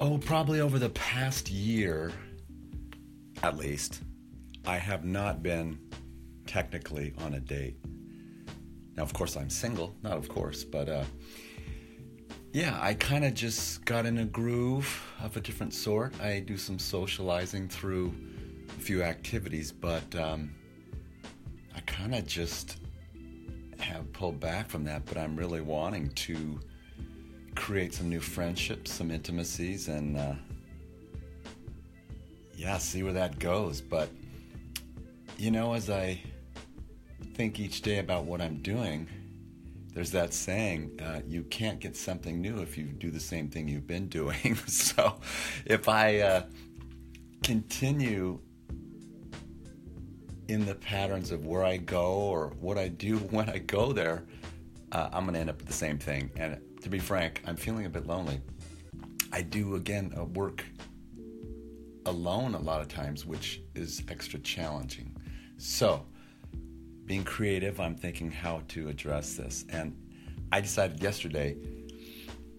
Oh, probably over the past year, at least, I have not been technically on a date. Now, of course, I'm single. Not of course, but uh, yeah, I kind of just got in a groove of a different sort. I do some socializing through a few activities, but um, I kind of just have pulled back from that. But I'm really wanting to create some new friendships, some intimacies, and uh, yeah, see where that goes. But you know, as I think each day about what I'm doing, there's that saying, uh, you can't get something new if you do the same thing you've been doing. so if I uh, continue in the patterns of where I go or what I do when I go there, uh, I'm going to end up with the same thing. And to be frank, I'm feeling a bit lonely. I do, again, uh, work alone a lot of times, which is extra challenging. So, being creative, I'm thinking how to address this. And I decided yesterday,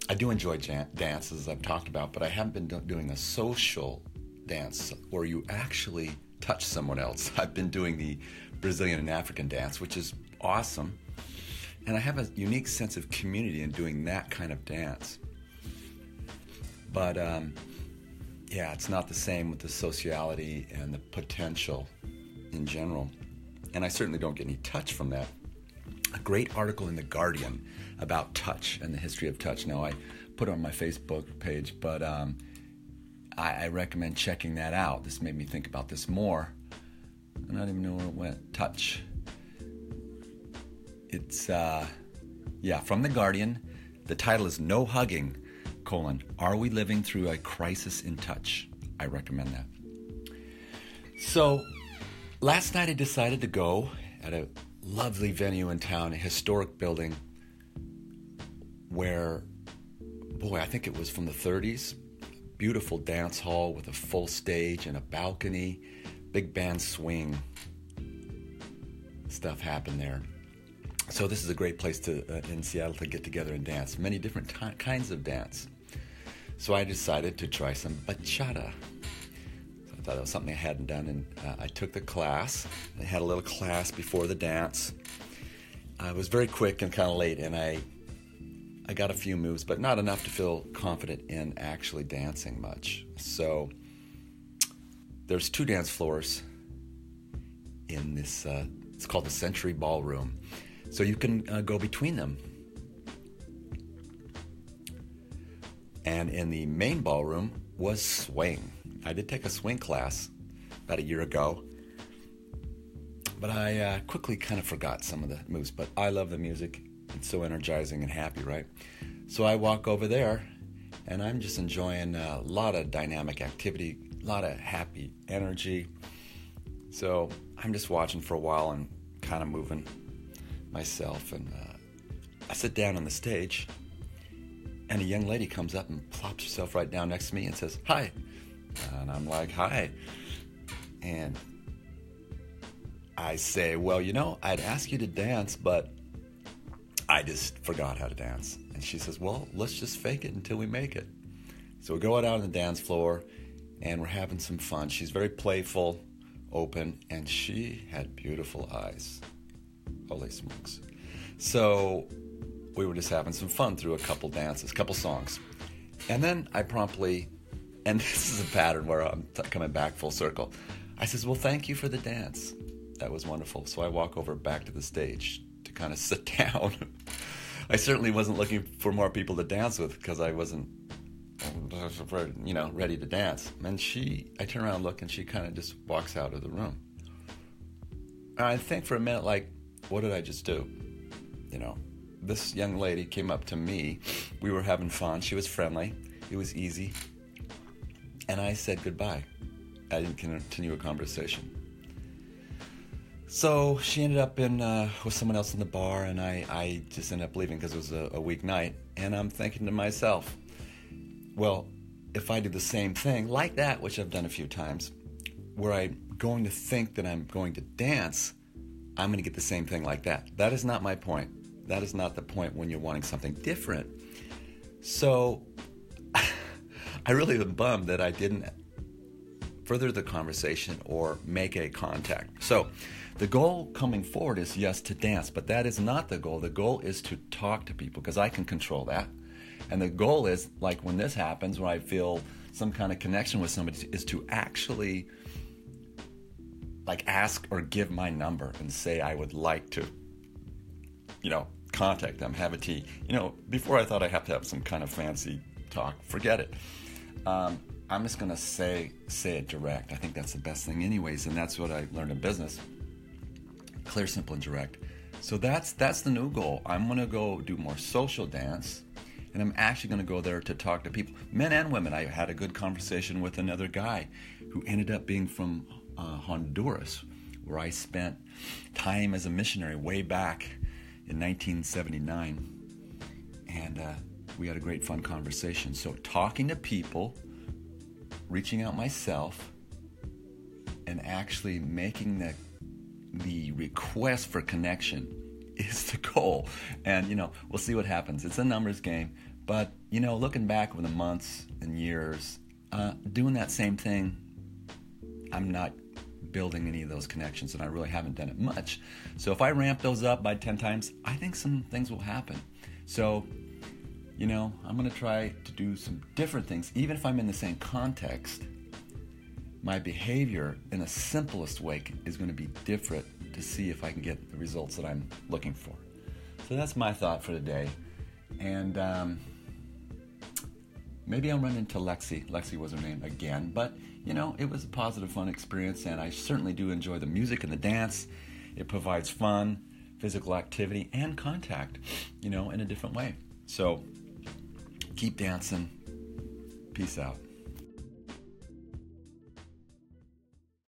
I do enjoy jan- dances, I've talked about, but I haven't been do- doing a social dance where you actually touch someone else. I've been doing the Brazilian and African dance, which is awesome. And I have a unique sense of community in doing that kind of dance. But um, yeah, it's not the same with the sociality and the potential in general and I certainly don't get any touch from that. A great article in The Guardian about touch and the history of touch. Now, I put it on my Facebook page, but um, I, I, recommend checking that out. This made me think about this more. I don't even know where it went. Touch. It's, uh, yeah, from The Guardian. The title is No Hugging, colon, Are We Living Through a Crisis in Touch? I recommend that. So, Last night I decided to go at a lovely venue in town, a historic building where, boy, I think it was from the 30s. Beautiful dance hall with a full stage and a balcony, big band swing. Stuff happened there. So this is a great place to uh, in Seattle to get together and dance. Many different t- kinds of dance. So I decided to try some bachata So I thought it was something I hadn't done, and uh, I took the class. I had a little class before the dance. I was very quick and kind of late, and I I got a few moves, but not enough to feel confident in actually dancing much. So there's two dance floors in this. Uh, it's called the Century Ballroom, so you can uh, go between them. And in the main ballroom was swing. I did take a swing class about a year ago, but I uh, quickly kind of forgot some of the moves. But I love the music; it's so energizing and happy, right? So I walk over there, and I'm just enjoying a lot of dynamic activity, a lot of happy energy. So I'm just watching for a while and kind of moving myself, and uh, I sit down on the stage, and a young lady comes up and plops herself right down next to me and says, "Hi." And I'm like, hi. And I say, well, you know, I'd ask you to dance, but I just forgot how to dance. And she says, well, let's just fake it until we make it. So we go out on the dance floor and we're having some fun. She's very playful, open, and she had beautiful eyes. Holy smokes. So we were just having some fun through a couple dances, couple songs. And then I promptly and this is a pattern where I'm t- coming back full circle. I says, Well, thank you for the dance. That was wonderful. So I walk over back to the stage to kind of sit down. I certainly wasn't looking for more people to dance with because I wasn't, you know, ready to dance. And she, I turn around, look, and she kind of just walks out of the room. And I think for a minute, like, what did I just do? You know, this young lady came up to me. We were having fun. She was friendly. It was easy and I said goodbye. I didn't continue a conversation. So she ended up in uh, with someone else in the bar, and I, I just ended up leaving because it was a, a week night. And I'm thinking to myself, well, if I do the same thing like that, which I've done a few times, where I'm going to think that I'm going to dance, I'm going to get the same thing like that. That is not my point. That is not the point when you're wanting something different. So I really am bummed that I didn't further the conversation or make a contact. So, the goal coming forward is yes to dance, but that is not the goal. The goal is to talk to people because I can control that. And the goal is like when this happens, where I feel some kind of connection with somebody, is to actually like ask or give my number and say I would like to, you know, contact them, have a tea. You know, before I thought I have to have some kind of fancy talk. Forget it. Um, I'm just gonna say say it direct. I think that's the best thing, anyways, and that's what I learned in business clear, simple, and direct. So that's that's the new goal. I'm gonna go do more social dance, and I'm actually gonna go there to talk to people, men and women. I had a good conversation with another guy who ended up being from uh, Honduras, where I spent time as a missionary way back in 1979, and uh, we had a great fun conversation. So talking to people, reaching out myself, and actually making the the request for connection is the goal. And, you know, we'll see what happens. It's a numbers game. But, you know, looking back over the months and years, uh, doing that same thing, I'm not building any of those connections, and I really haven't done it much. So if I ramp those up by 10 times, I think some things will happen. So, you know, I'm going to try to do some different things, even if I'm in the same context my behavior in the simplest way is going to be different to see if I can get the results that I'm looking for. So that's my thought for today. And um, maybe I'll run into Lexi. Lexi was her name again. But, you know, it was a positive, fun experience. And I certainly do enjoy the music and the dance. It provides fun, physical activity, and contact, you know, in a different way. So keep dancing. Peace out.